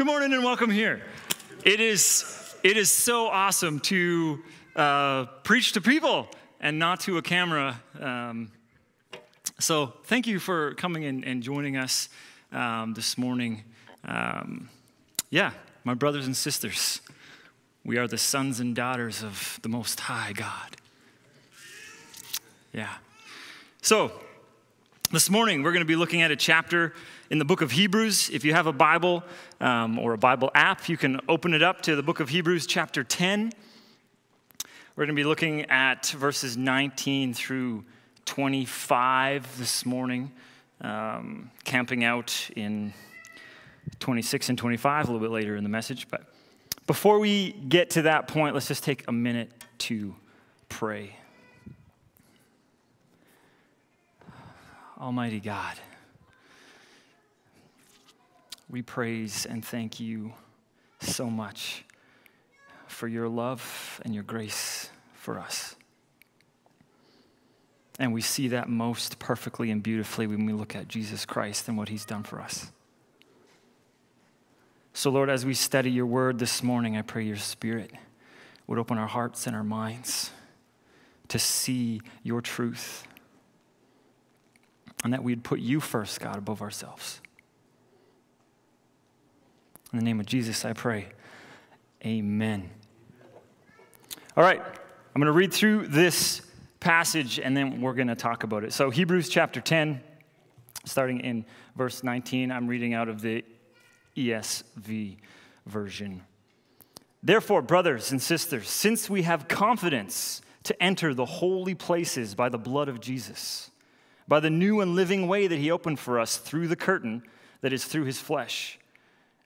Good morning and welcome here. It is, it is so awesome to uh, preach to people and not to a camera. Um, so, thank you for coming in and joining us um, this morning. Um, yeah, my brothers and sisters, we are the sons and daughters of the Most High God. Yeah. So, this morning we're going to be looking at a chapter in the book of Hebrews. If you have a Bible um, or a Bible app, you can open it up to the book of Hebrews, chapter 10. We're going to be looking at verses 19 through 25 this morning, um, camping out in 26 and 25 a little bit later in the message. But before we get to that point, let's just take a minute to pray. Almighty God we praise and thank you so much for your love and your grace for us. And we see that most perfectly and beautifully when we look at Jesus Christ and what he's done for us. So, Lord, as we study your word this morning, I pray your spirit would open our hearts and our minds to see your truth and that we'd put you first, God, above ourselves. In the name of Jesus, I pray. Amen. All right, I'm going to read through this passage and then we're going to talk about it. So, Hebrews chapter 10, starting in verse 19, I'm reading out of the ESV version. Therefore, brothers and sisters, since we have confidence to enter the holy places by the blood of Jesus, by the new and living way that he opened for us through the curtain that is through his flesh,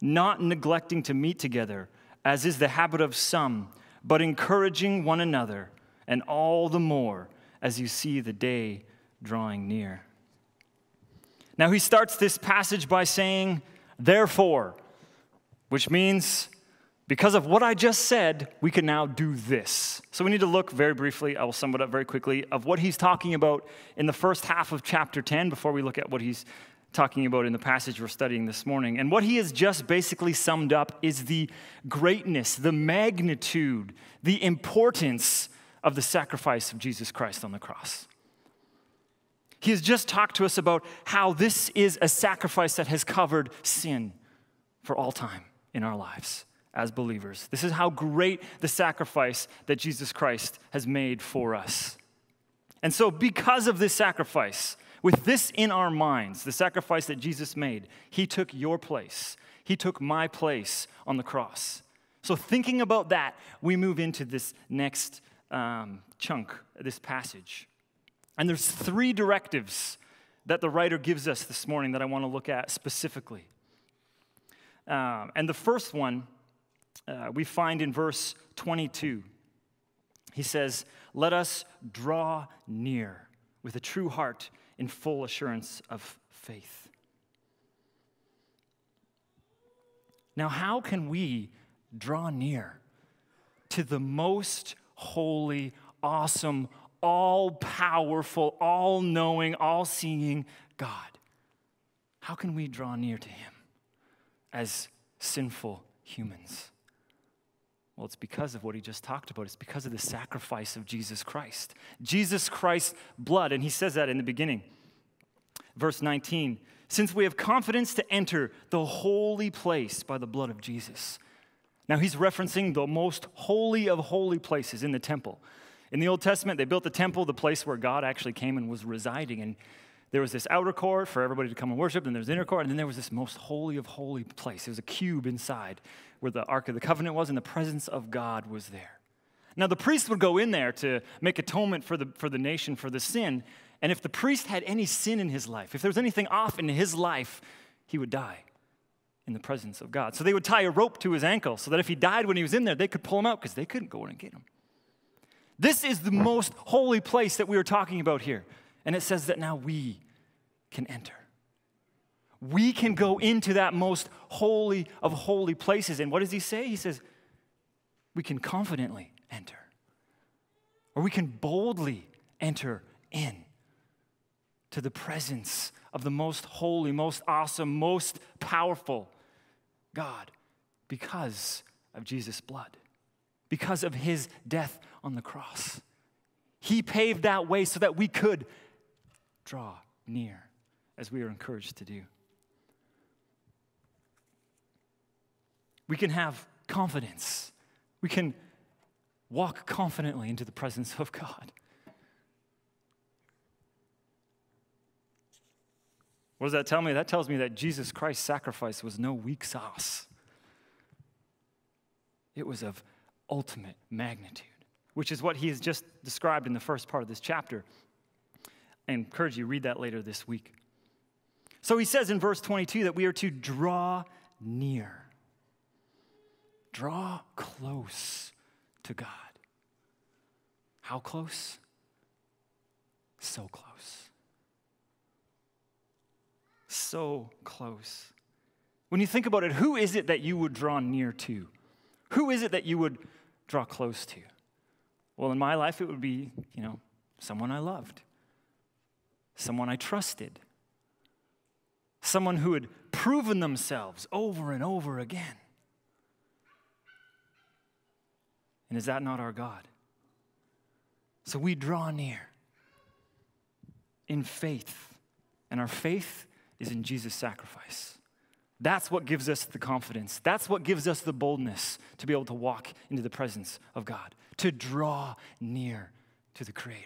not neglecting to meet together, as is the habit of some, but encouraging one another, and all the more as you see the day drawing near. Now, he starts this passage by saying, therefore, which means because of what I just said, we can now do this. So we need to look very briefly, I will sum it up very quickly, of what he's talking about in the first half of chapter 10 before we look at what he's talking about in the passage we're studying this morning. And what he has just basically summed up is the greatness, the magnitude, the importance of the sacrifice of Jesus Christ on the cross. He has just talked to us about how this is a sacrifice that has covered sin for all time in our lives as believers. This is how great the sacrifice that Jesus Christ has made for us. And so, because of this sacrifice, with this in our minds, the sacrifice that Jesus made, he took your place. He took my place on the cross. So, thinking about that, we move into this next um, chunk, this passage. And there's three directives that the writer gives us this morning that I want to look at specifically. Um, and the first one uh, we find in verse 22. He says, Let us draw near with a true heart in full assurance of faith. Now, how can we draw near to the most holy, awesome, all powerful, all knowing, all seeing God? How can we draw near to Him as sinful humans? Well, it's because of what he just talked about. It's because of the sacrifice of Jesus Christ. Jesus Christ's blood, and he says that in the beginning. Verse 19 Since we have confidence to enter the holy place by the blood of Jesus. Now, he's referencing the most holy of holy places in the temple. In the Old Testament, they built the temple, the place where God actually came and was residing. And there was this outer court for everybody to come and worship, and there was the inner court, and then there was this most holy of holy place. It was a cube inside where the Ark of the Covenant was, and the presence of God was there. Now, the priest would go in there to make atonement for the, for the nation for the sin, and if the priest had any sin in his life, if there was anything off in his life, he would die. in the presence of God. So they would tie a rope to his ankle so that if he died when he was in there, they could pull him out because they couldn't go in and get him. This is the most holy place that we are talking about here. And it says that now we can enter. We can go into that most holy of holy places. And what does he say? He says, we can confidently enter, or we can boldly enter in to the presence of the most holy, most awesome, most powerful God because of Jesus' blood, because of his death on the cross. He paved that way so that we could draw near as we are encouraged to do. We can have confidence. We can walk confidently into the presence of God. What does that tell me? That tells me that Jesus Christ's sacrifice was no weak sauce, it was of ultimate magnitude, which is what he has just described in the first part of this chapter. I encourage you read that later this week. So he says in verse 22 that we are to draw near. Draw close to God. How close? So close. So close. When you think about it, who is it that you would draw near to? Who is it that you would draw close to? Well, in my life, it would be, you know, someone I loved, someone I trusted, someone who had proven themselves over and over again. And is that not our God? So we draw near in faith, and our faith is in Jesus' sacrifice. That's what gives us the confidence. That's what gives us the boldness to be able to walk into the presence of God, to draw near to the Creator.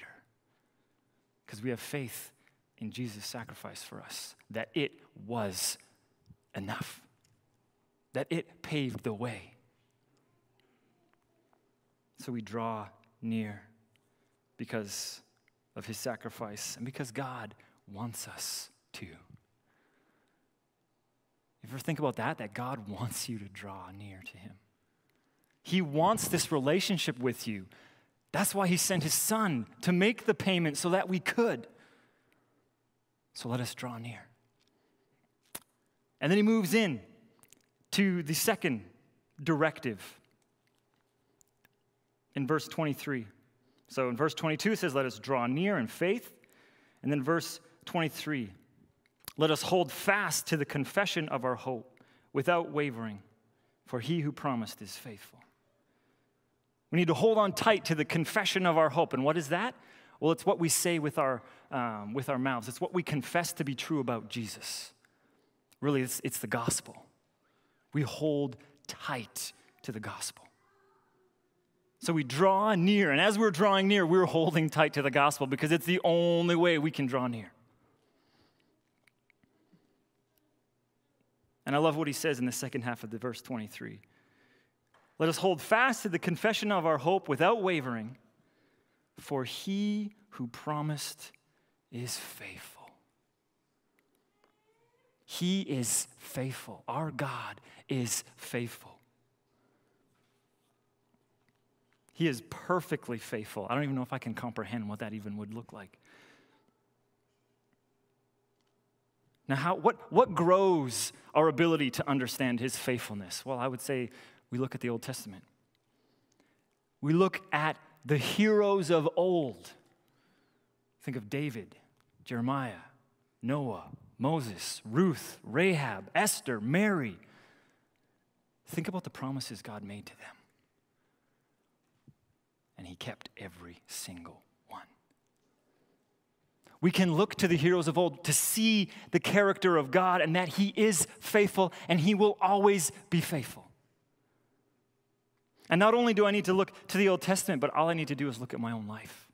Because we have faith in Jesus' sacrifice for us, that it was enough, that it paved the way. So we draw near because of his sacrifice and because God wants us to. You ever think about that? That God wants you to draw near to him. He wants this relationship with you. That's why he sent his son to make the payment so that we could. So let us draw near. And then he moves in to the second directive in verse 23. So in verse 22, it says, Let us draw near in faith. And then verse 23, let us hold fast to the confession of our hope without wavering, for he who promised is faithful. We need to hold on tight to the confession of our hope. And what is that? Well, it's what we say with our, um, with our mouths, it's what we confess to be true about Jesus. Really, it's, it's the gospel. We hold tight to the gospel. So we draw near, and as we're drawing near, we're holding tight to the gospel because it's the only way we can draw near. And I love what he says in the second half of the verse 23. Let us hold fast to the confession of our hope without wavering for he who promised is faithful. He is faithful. Our God is faithful. He is perfectly faithful. I don't even know if I can comprehend what that even would look like. Now, how, what, what grows our ability to understand his faithfulness? Well, I would say we look at the Old Testament. We look at the heroes of old. Think of David, Jeremiah, Noah, Moses, Ruth, Rahab, Esther, Mary. Think about the promises God made to them. And he kept every single one. We can look to the heroes of old to see the character of God and that he is faithful and he will always be faithful. And not only do I need to look to the Old Testament, but all I need to do is look at my own life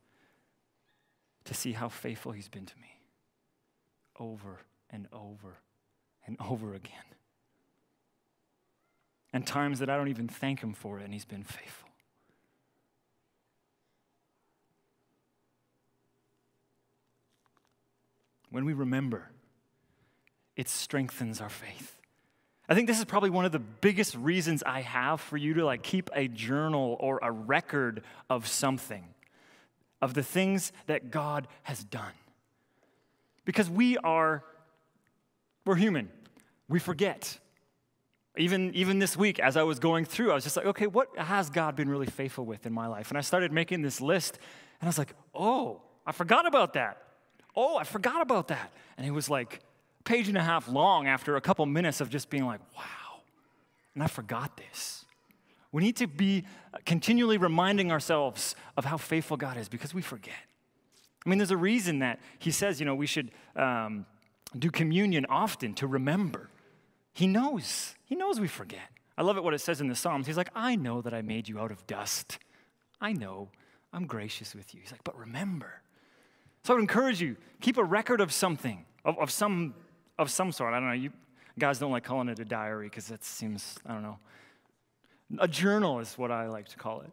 to see how faithful He's been to me over and over and over again. And times that I don't even thank Him for it, and He's been faithful. When we remember, it strengthens our faith. I think this is probably one of the biggest reasons I have for you to like keep a journal or a record of something, of the things that God has done. Because we are, we're human. We forget. Even, even this week, as I was going through, I was just like, okay, what has God been really faithful with in my life? And I started making this list, and I was like, oh, I forgot about that. Oh, I forgot about that. And it was like page and a half long after a couple minutes of just being like, wow, and I forgot this. We need to be continually reminding ourselves of how faithful God is because we forget. I mean, there's a reason that he says, you know, we should um, do communion often to remember. He knows. He knows we forget. I love it what it says in the Psalms. He's like, I know that I made you out of dust. I know. I'm gracious with you. He's like, but remember. So I would encourage you, keep a record of something, of, of some of some sort. I don't know. You guys don't like calling it a diary because that seems, I don't know. A journal is what I like to call it.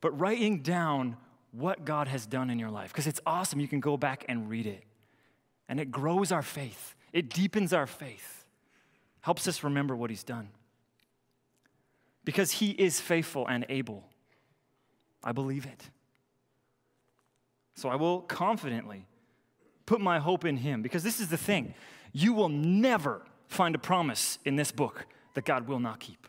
But writing down what God has done in your life because it's awesome. You can go back and read it. And it grows our faith, it deepens our faith, helps us remember what He's done. Because He is faithful and able. I believe it. So I will confidently put my hope in Him because this is the thing. You will never find a promise in this book that God will not keep.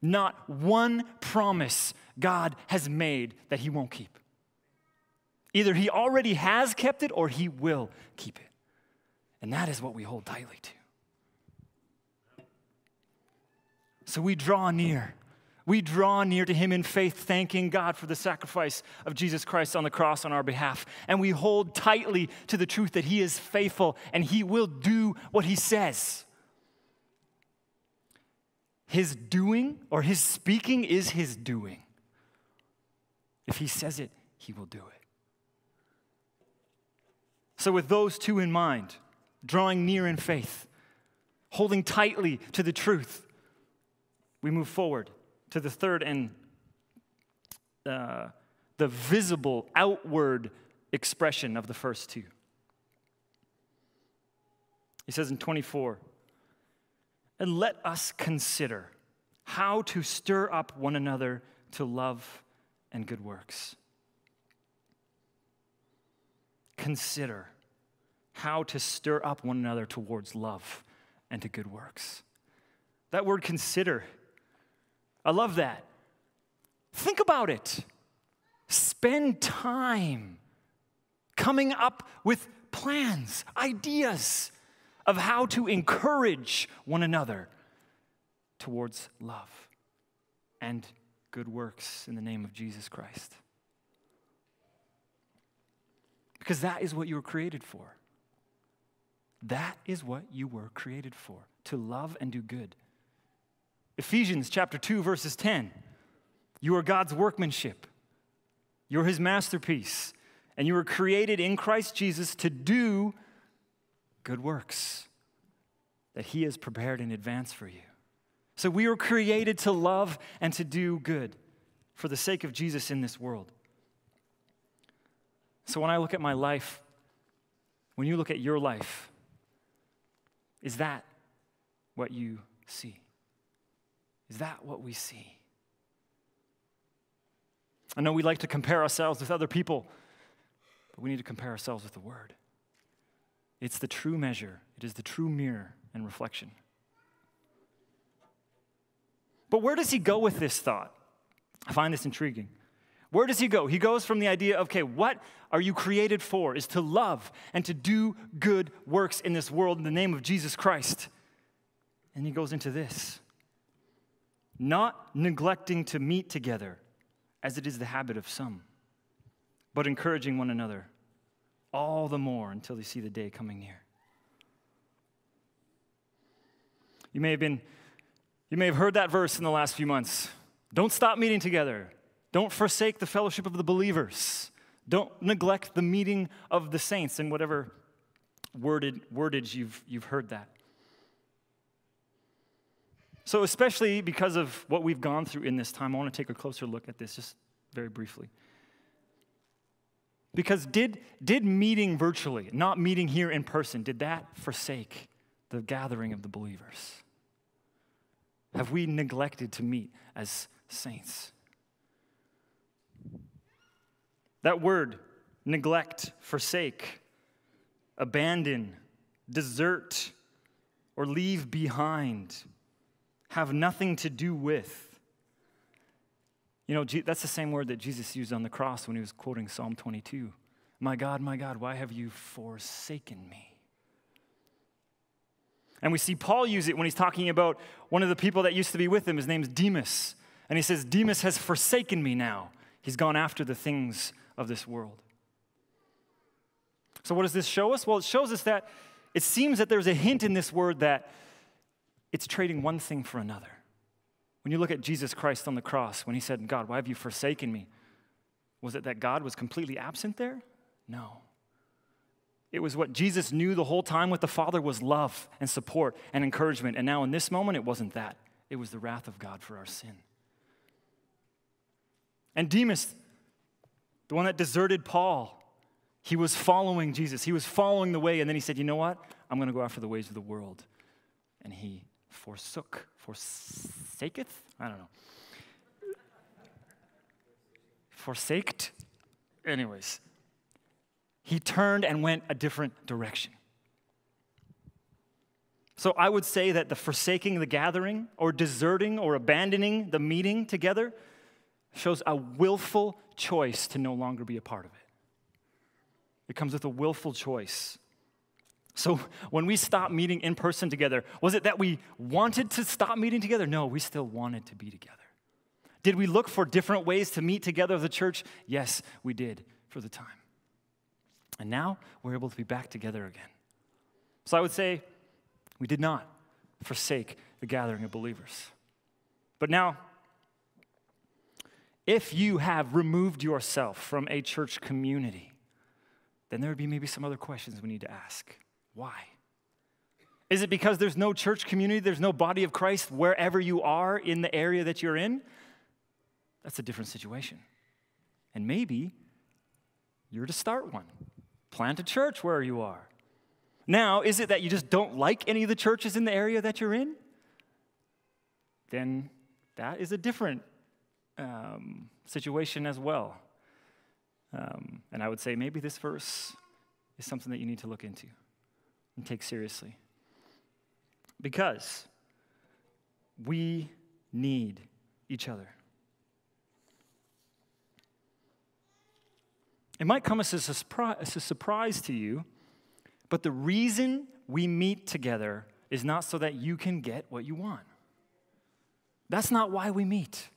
Not one promise God has made that He won't keep. Either He already has kept it or He will keep it. And that is what we hold tightly to. So we draw near we draw near to him in faith, thanking God for the sacrifice of Jesus Christ on the cross on our behalf. And we hold tightly to the truth that he is faithful and he will do what he says. His doing or his speaking is his doing. If he says it, he will do it. So, with those two in mind, drawing near in faith, holding tightly to the truth, we move forward to the third and uh, the visible, outward expression of the first two. He says in 24, and let us consider how to stir up one another to love and good works. Consider how to stir up one another towards love and to good works. That word consider I love that. Think about it. Spend time coming up with plans, ideas of how to encourage one another towards love and good works in the name of Jesus Christ. Because that is what you were created for. That is what you were created for to love and do good. Ephesians chapter 2 verses 10. You are God's workmanship. You're his masterpiece. And you were created in Christ Jesus to do good works that he has prepared in advance for you. So we were created to love and to do good for the sake of Jesus in this world. So when I look at my life, when you look at your life, is that what you see? Is that what we see? I know we like to compare ourselves with other people, but we need to compare ourselves with the Word. It's the true measure, it is the true mirror and reflection. But where does he go with this thought? I find this intriguing. Where does he go? He goes from the idea of, okay, what are you created for? Is to love and to do good works in this world in the name of Jesus Christ. And he goes into this not neglecting to meet together, as it is the habit of some, but encouraging one another, all the more until they see the day coming near. You may have been, you may have heard that verse in the last few months. Don't stop meeting together. Don't forsake the fellowship of the believers. Don't neglect the meeting of the saints in whatever worded, wordage you've, you've heard that. So, especially because of what we've gone through in this time, I want to take a closer look at this just very briefly. Because did, did meeting virtually, not meeting here in person, did that forsake the gathering of the believers? Have we neglected to meet as saints? That word, neglect, forsake, abandon, desert, or leave behind, have nothing to do with. You know, that's the same word that Jesus used on the cross when he was quoting Psalm 22. My God, my God, why have you forsaken me? And we see Paul use it when he's talking about one of the people that used to be with him. His name's Demas. And he says, Demas has forsaken me now. He's gone after the things of this world. So, what does this show us? Well, it shows us that it seems that there's a hint in this word that it's trading one thing for another. When you look at Jesus Christ on the cross, when he said, God, why have you forsaken me? Was it that God was completely absent there? No. It was what Jesus knew the whole time with the Father was love and support and encouragement. And now in this moment, it wasn't that. It was the wrath of God for our sin. And Demas, the one that deserted Paul, he was following Jesus. He was following the way. And then he said, You know what? I'm going to go after the ways of the world. And he forsook, forsaketh? I don't know. Forsaked? Anyways, he turned and went a different direction. So I would say that the forsaking the gathering or deserting or abandoning the meeting together shows a willful choice to no longer be a part of it. It comes with a willful choice. So when we stopped meeting in person together, was it that we wanted to stop meeting together? No, we still wanted to be together. Did we look for different ways to meet together as a church? Yes, we did for the time. And now we're able to be back together again. So I would say we did not forsake the gathering of believers. But now, if you have removed yourself from a church community, then there would be maybe some other questions we need to ask. Why? Is it because there's no church community, there's no body of Christ wherever you are in the area that you're in? That's a different situation. And maybe you're to start one. Plant a church where you are. Now, is it that you just don't like any of the churches in the area that you're in? Then that is a different um, situation as well. Um, and I would say maybe this verse is something that you need to look into and take seriously. Because we need each other. It might come as a, surprise, as a surprise to you, but the reason we meet together is not so that you can get what you want. That's not why we meet.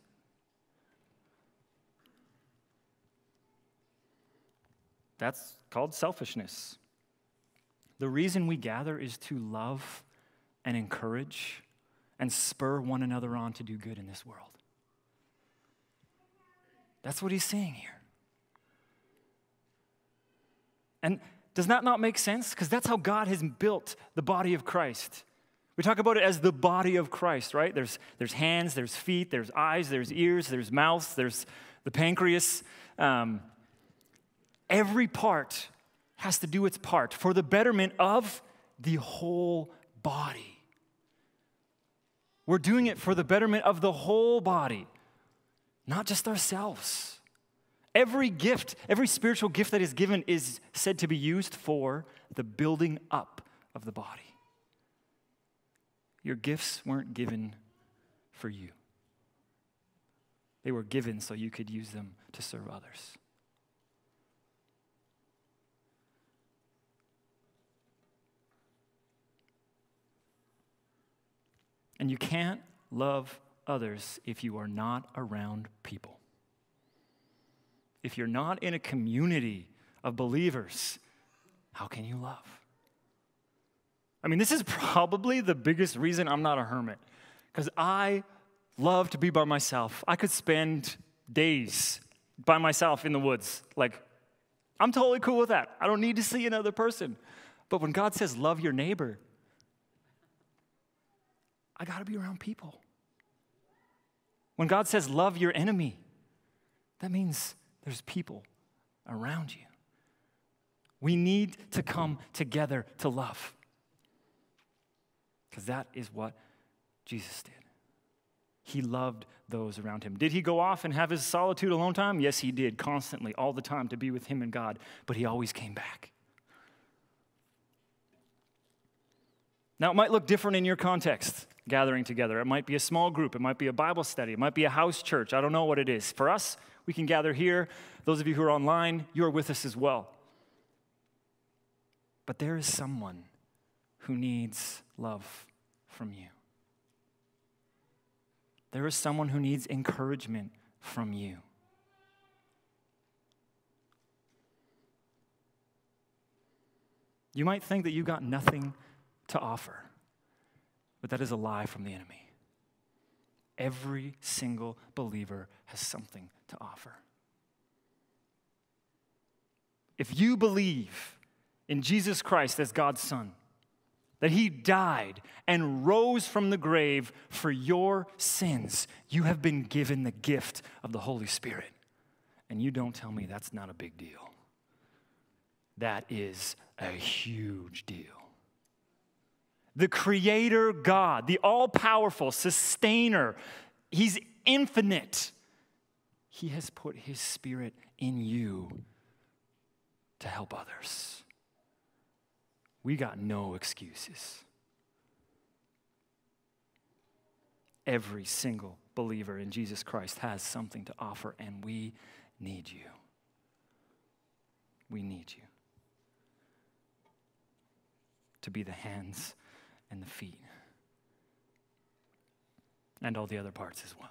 That's called selfishness. The reason we gather is to love and encourage and spur one another on to do good in this world. That's what he's saying here. And does that not make sense? Because that's how God has built the body of Christ. We talk about it as the body of Christ, right? There's, there's hands, there's feet, there's eyes, there's ears, there's mouths, there's the pancreas. Um, every part has to do its part for the betterment of the whole body. We're doing it for the betterment of the whole body, not just ourselves. Every gift, every spiritual gift that is given is said to be used for the building up of the body. Your gifts weren't given for you, they were given so you could use them to serve others. And you can't love others if you are not around people if you're not in a community of believers, how can you love? I mean, this is probably the biggest reason I'm not a hermit, because I love to be by myself. I could spend days by myself in the woods. Like, I'm totally cool with that. I don't need to see another person. But when God says, love your neighbor, I got to be around people. When God says, love your enemy, that means there's people around you. We need to come together to love. Because that is what Jesus did. he loved those around him. Did he go off and have his solitude alone time? Yes, he did, constantly, all the time, to be with him and God, but he always came back. Now, it might look different in your context, gathering together. It might be a small group, it might be a Bible study, it might be a house church. I don't know what it is. For us, we can gather here. Those of you who are online, you are with us as well. But there is someone who needs love from you. There is someone who needs encouragement from you. You might think that you got nothing to offer, but that is a lie from the enemy. Every single believer has something to offer. If you believe in Jesus Christ as God's Son, that He died and rose from the grave for your sins, you have been given the gift of the Holy Spirit. And you don't tell me that's not a big deal. That is a huge deal. The Creator God, the all powerful sustainer, He's infinite. He has put His Spirit in you to help others. We got no excuses. Every single believer in Jesus Christ has something to offer, and we need you. We need you to be the hands and the feet, and all the other parts as well.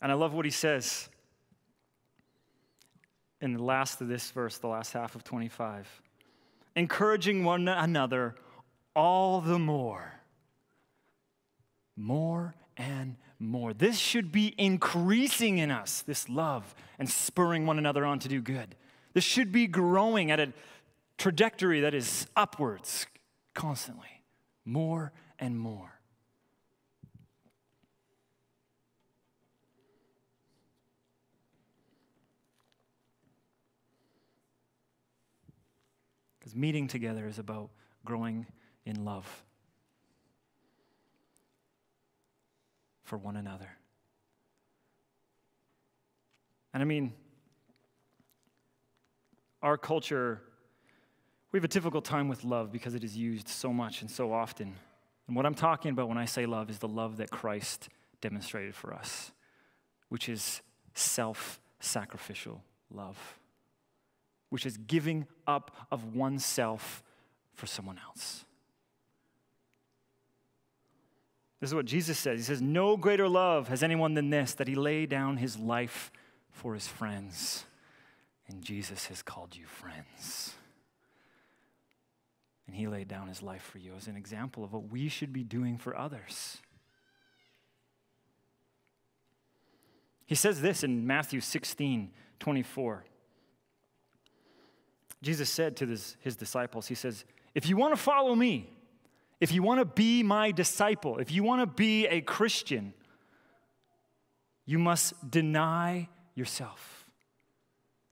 And I love what he says in the last of this verse, the last half of 25. Encouraging one another all the more. More and more. This should be increasing in us, this love, and spurring one another on to do good. This should be growing at a trajectory that is upwards constantly, more and more. Because meeting together is about growing in love for one another. And I mean, our culture, we have a difficult time with love because it is used so much and so often. And what I'm talking about when I say love is the love that Christ demonstrated for us, which is self sacrificial love which is giving up of oneself for someone else. This is what Jesus says. He says, No greater love has anyone than this, that he lay down his life for his friends. And Jesus has called you friends. And he laid down his life for you as an example of what we should be doing for others. He says this in Matthew 16 24. Jesus said to his, his disciples, He says, If you want to follow me, if you want to be my disciple, if you want to be a Christian, you must deny yourself.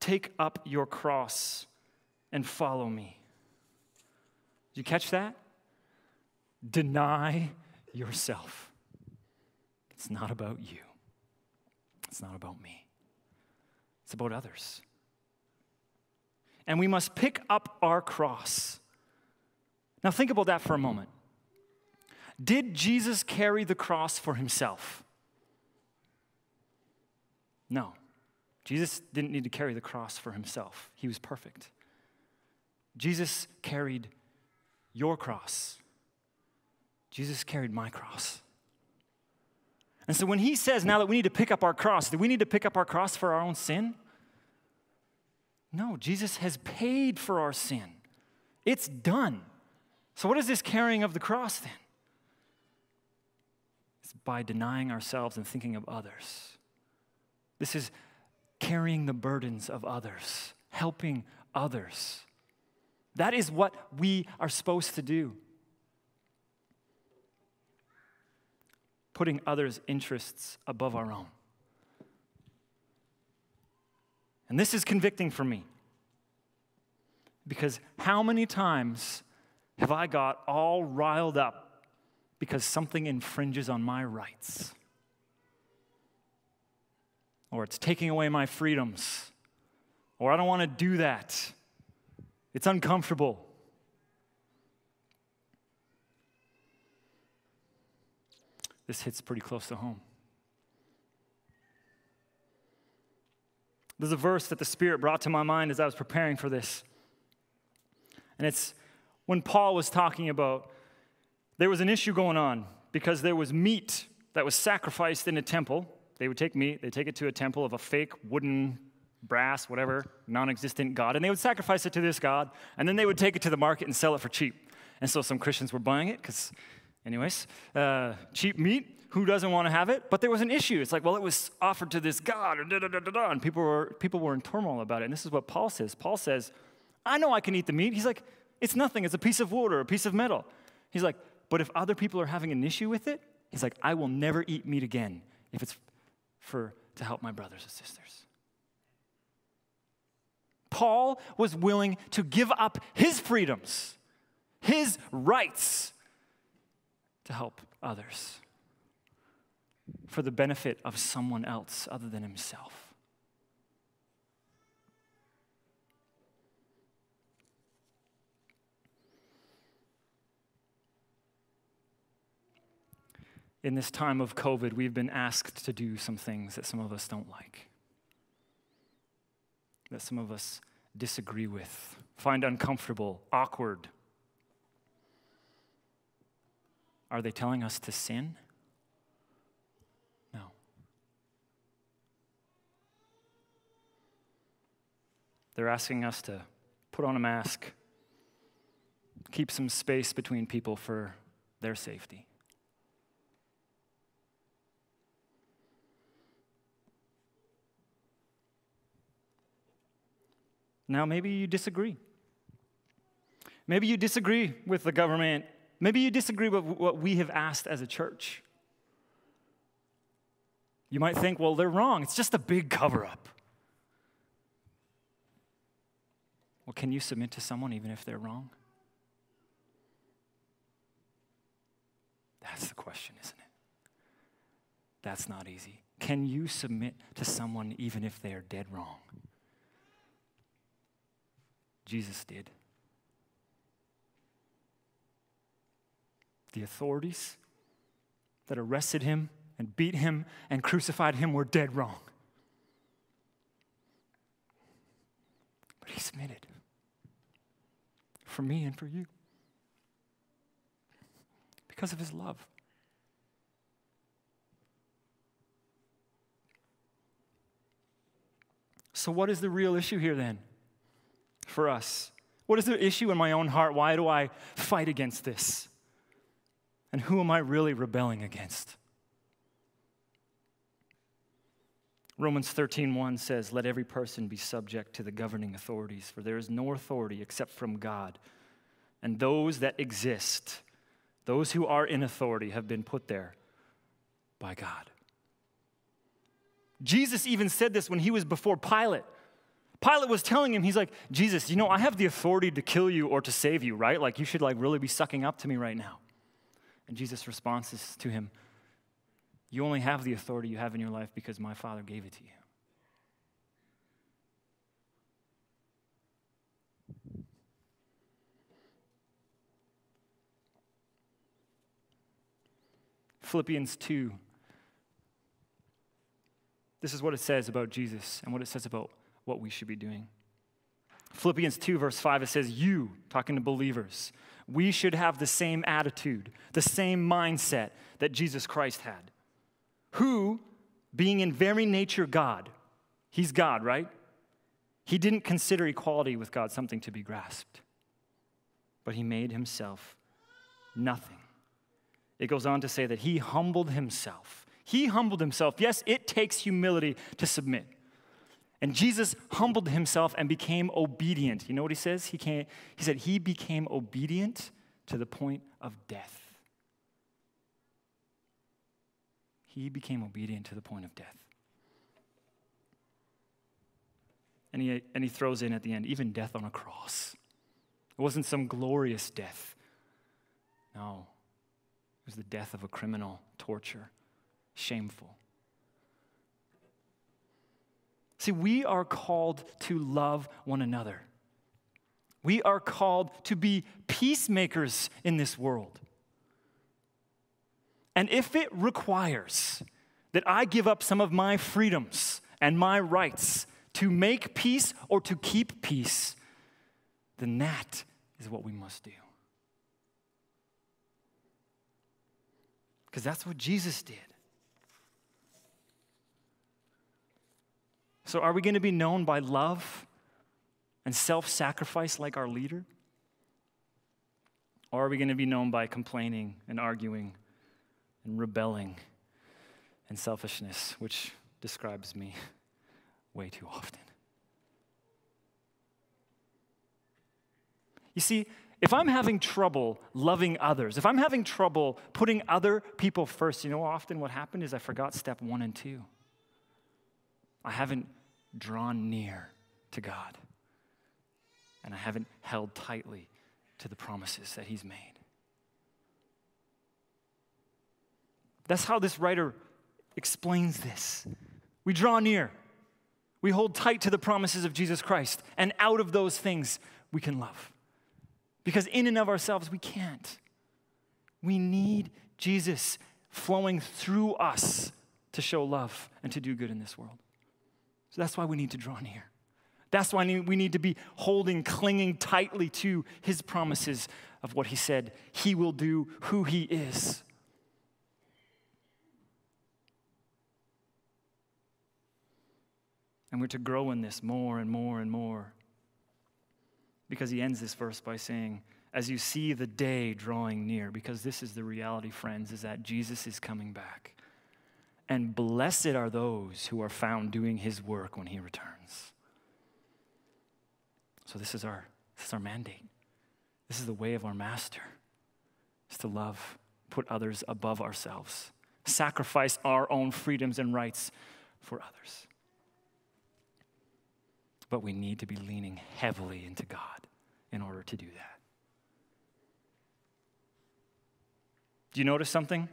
Take up your cross and follow me. Did you catch that? Deny yourself. It's not about you, it's not about me, it's about others and we must pick up our cross. Now, think about that for a moment. Did Jesus carry the cross for himself? No. Jesus didn't need to carry the cross for himself, he was perfect. Jesus carried your cross. Jesus carried my cross. And so when he says now that we need to pick up our cross, do we need to pick up our cross for our own sin? No, Jesus has paid for our sin. It's done. So, what is this carrying of the cross then? It's by denying ourselves and thinking of others. This is carrying the burdens of others, helping others. That is what we are supposed to do. Putting others' interests above our own. And this is convicting for me. Because how many times have I got all riled up because something infringes on my rights, or it's taking away my freedoms, or I don't want to do that. It's uncomfortable. This hits pretty close to home. There's a verse that the Spirit brought to my mind as I was preparing for this. And it's when Paul was talking about there was an issue going on because there was meat that was sacrificed in a temple. They would take meat, they take it to a temple of a fake wooden, brass, whatever, non existent god, and they would sacrifice it to this god, and then they would take it to the market and sell it for cheap. And so some Christians were buying it because, anyways, uh, cheap meat. Who doesn't want to have it? But there was an issue. It's like, well, it was offered to this God, and, da, da, da, and people were people were in turmoil about it. And this is what Paul says. Paul says, "I know I can eat the meat." He's like, "It's nothing. It's a piece of wood or a piece of metal." He's like, but if other people are having an issue with it, he's like, I will never eat meat again if it's for to help my brothers and sisters. Paul was willing to give up his freedoms, his rights to help others for the benefit of someone else other than himself. in this time of COVID, we've been asked to do some things that some of us don't like, that some of us disagree with, find uncomfortable, awkward. Are they telling us to sin? No. They're asking us to put on a mask, keep some space between people for their safety. Now, maybe you disagree. Maybe you disagree with the government. Maybe you disagree with what we have asked as a church. You might think, well, they're wrong. It's just a big cover up. Well, can you submit to someone even if they're wrong? That's the question, isn't it? That's not easy. Can you submit to someone even if they are dead wrong? Jesus did. The authorities that arrested him and beat him and crucified him were dead wrong. But he submitted for me and for you because of his love. So, what is the real issue here then? For us? What is the issue in my own heart? Why do I fight against this? And who am I really rebelling against? Romans 13:1 says, "Let every person be subject to the governing authorities, for there is no authority except from God. And those that exist, those who are in authority have been put there by God." Jesus even said this when he was before Pilate. Pilate was telling him, he's like, Jesus, you know, I have the authority to kill you or to save you, right? Like, you should like really be sucking up to me right now. And Jesus' response to him, You only have the authority you have in your life because my Father gave it to you. Philippians 2. This is what it says about Jesus and what it says about what we should be doing. Philippians 2, verse 5, it says, You, talking to believers, we should have the same attitude, the same mindset that Jesus Christ had, who, being in very nature God, he's God, right? He didn't consider equality with God something to be grasped, but he made himself nothing. It goes on to say that he humbled himself. He humbled himself. Yes, it takes humility to submit. And Jesus humbled himself and became obedient. You know what he says? He, can't, he said, He became obedient to the point of death. He became obedient to the point of death. And he, and he throws in at the end, even death on a cross. It wasn't some glorious death. No, it was the death of a criminal, torture, shameful. See, we are called to love one another. We are called to be peacemakers in this world. And if it requires that I give up some of my freedoms and my rights to make peace or to keep peace, then that is what we must do. Because that's what Jesus did. So, are we going to be known by love and self sacrifice like our leader? Or are we going to be known by complaining and arguing and rebelling and selfishness, which describes me way too often? You see, if I'm having trouble loving others, if I'm having trouble putting other people first, you know often what happened is I forgot step one and two. I haven't drawn near to God, and I haven't held tightly to the promises that He's made. That's how this writer explains this. We draw near, we hold tight to the promises of Jesus Christ, and out of those things, we can love. Because in and of ourselves, we can't. We need Jesus flowing through us to show love and to do good in this world. So that's why we need to draw near. That's why we need to be holding, clinging tightly to his promises of what he said he will do, who he is. And we're to grow in this more and more and more. Because he ends this verse by saying, as you see the day drawing near, because this is the reality, friends, is that Jesus is coming back. And blessed are those who are found doing his work when he returns. So this is our, this is our mandate. This is the way of our master. Is to love, put others above ourselves, sacrifice our own freedoms and rights for others but we need to be leaning heavily into God in order to do that. Do you notice something?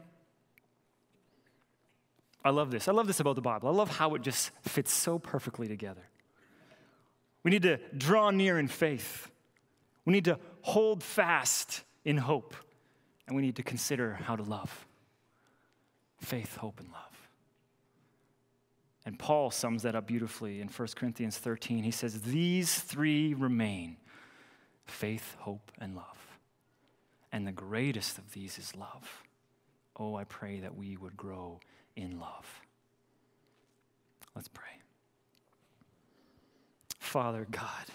I love this. I love this about the Bible. I love how it just fits so perfectly together. We need to draw near in faith. We need to hold fast in hope. And we need to consider how to love faith, hope, and love. And Paul sums that up beautifully in 1 Corinthians 13. He says, These three remain faith, hope, and love. And the greatest of these is love. Oh, I pray that we would grow in love. Let's pray. Father God,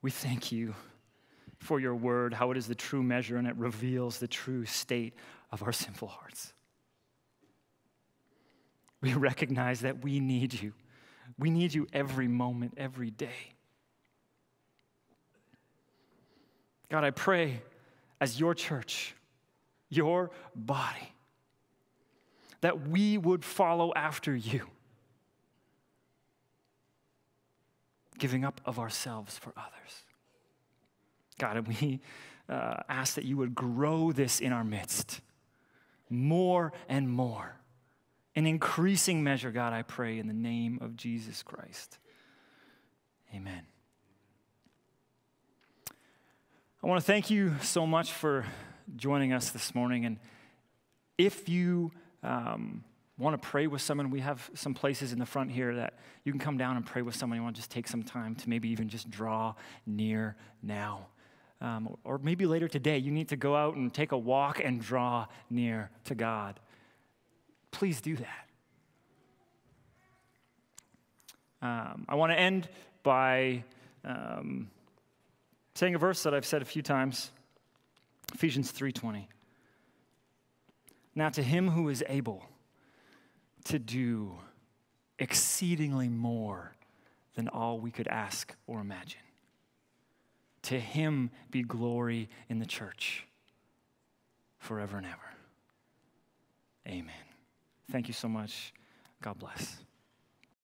we thank you for your word, how it is the true measure and it reveals the true state of our sinful hearts. We recognize that we need you. We need you every moment, every day. God, I pray as your church, your body, that we would follow after you, giving up of ourselves for others. God, and we uh, ask that you would grow this in our midst more and more in increasing measure, God, I pray in the name of Jesus Christ. Amen. I want to thank you so much for joining us this morning. And if you um, want to pray with someone, we have some places in the front here that you can come down and pray with someone. You want to just take some time to maybe even just draw near now. Um, or maybe later today, you need to go out and take a walk and draw near to God please do that. Um, I want to end by um, saying a verse that I've said a few times, Ephesians 3:20. Now to him who is able to do exceedingly more than all we could ask or imagine. To him be glory in the church forever and ever. Amen. Thank you so much. God bless.